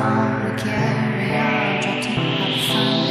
we carry on, dropped in the sun.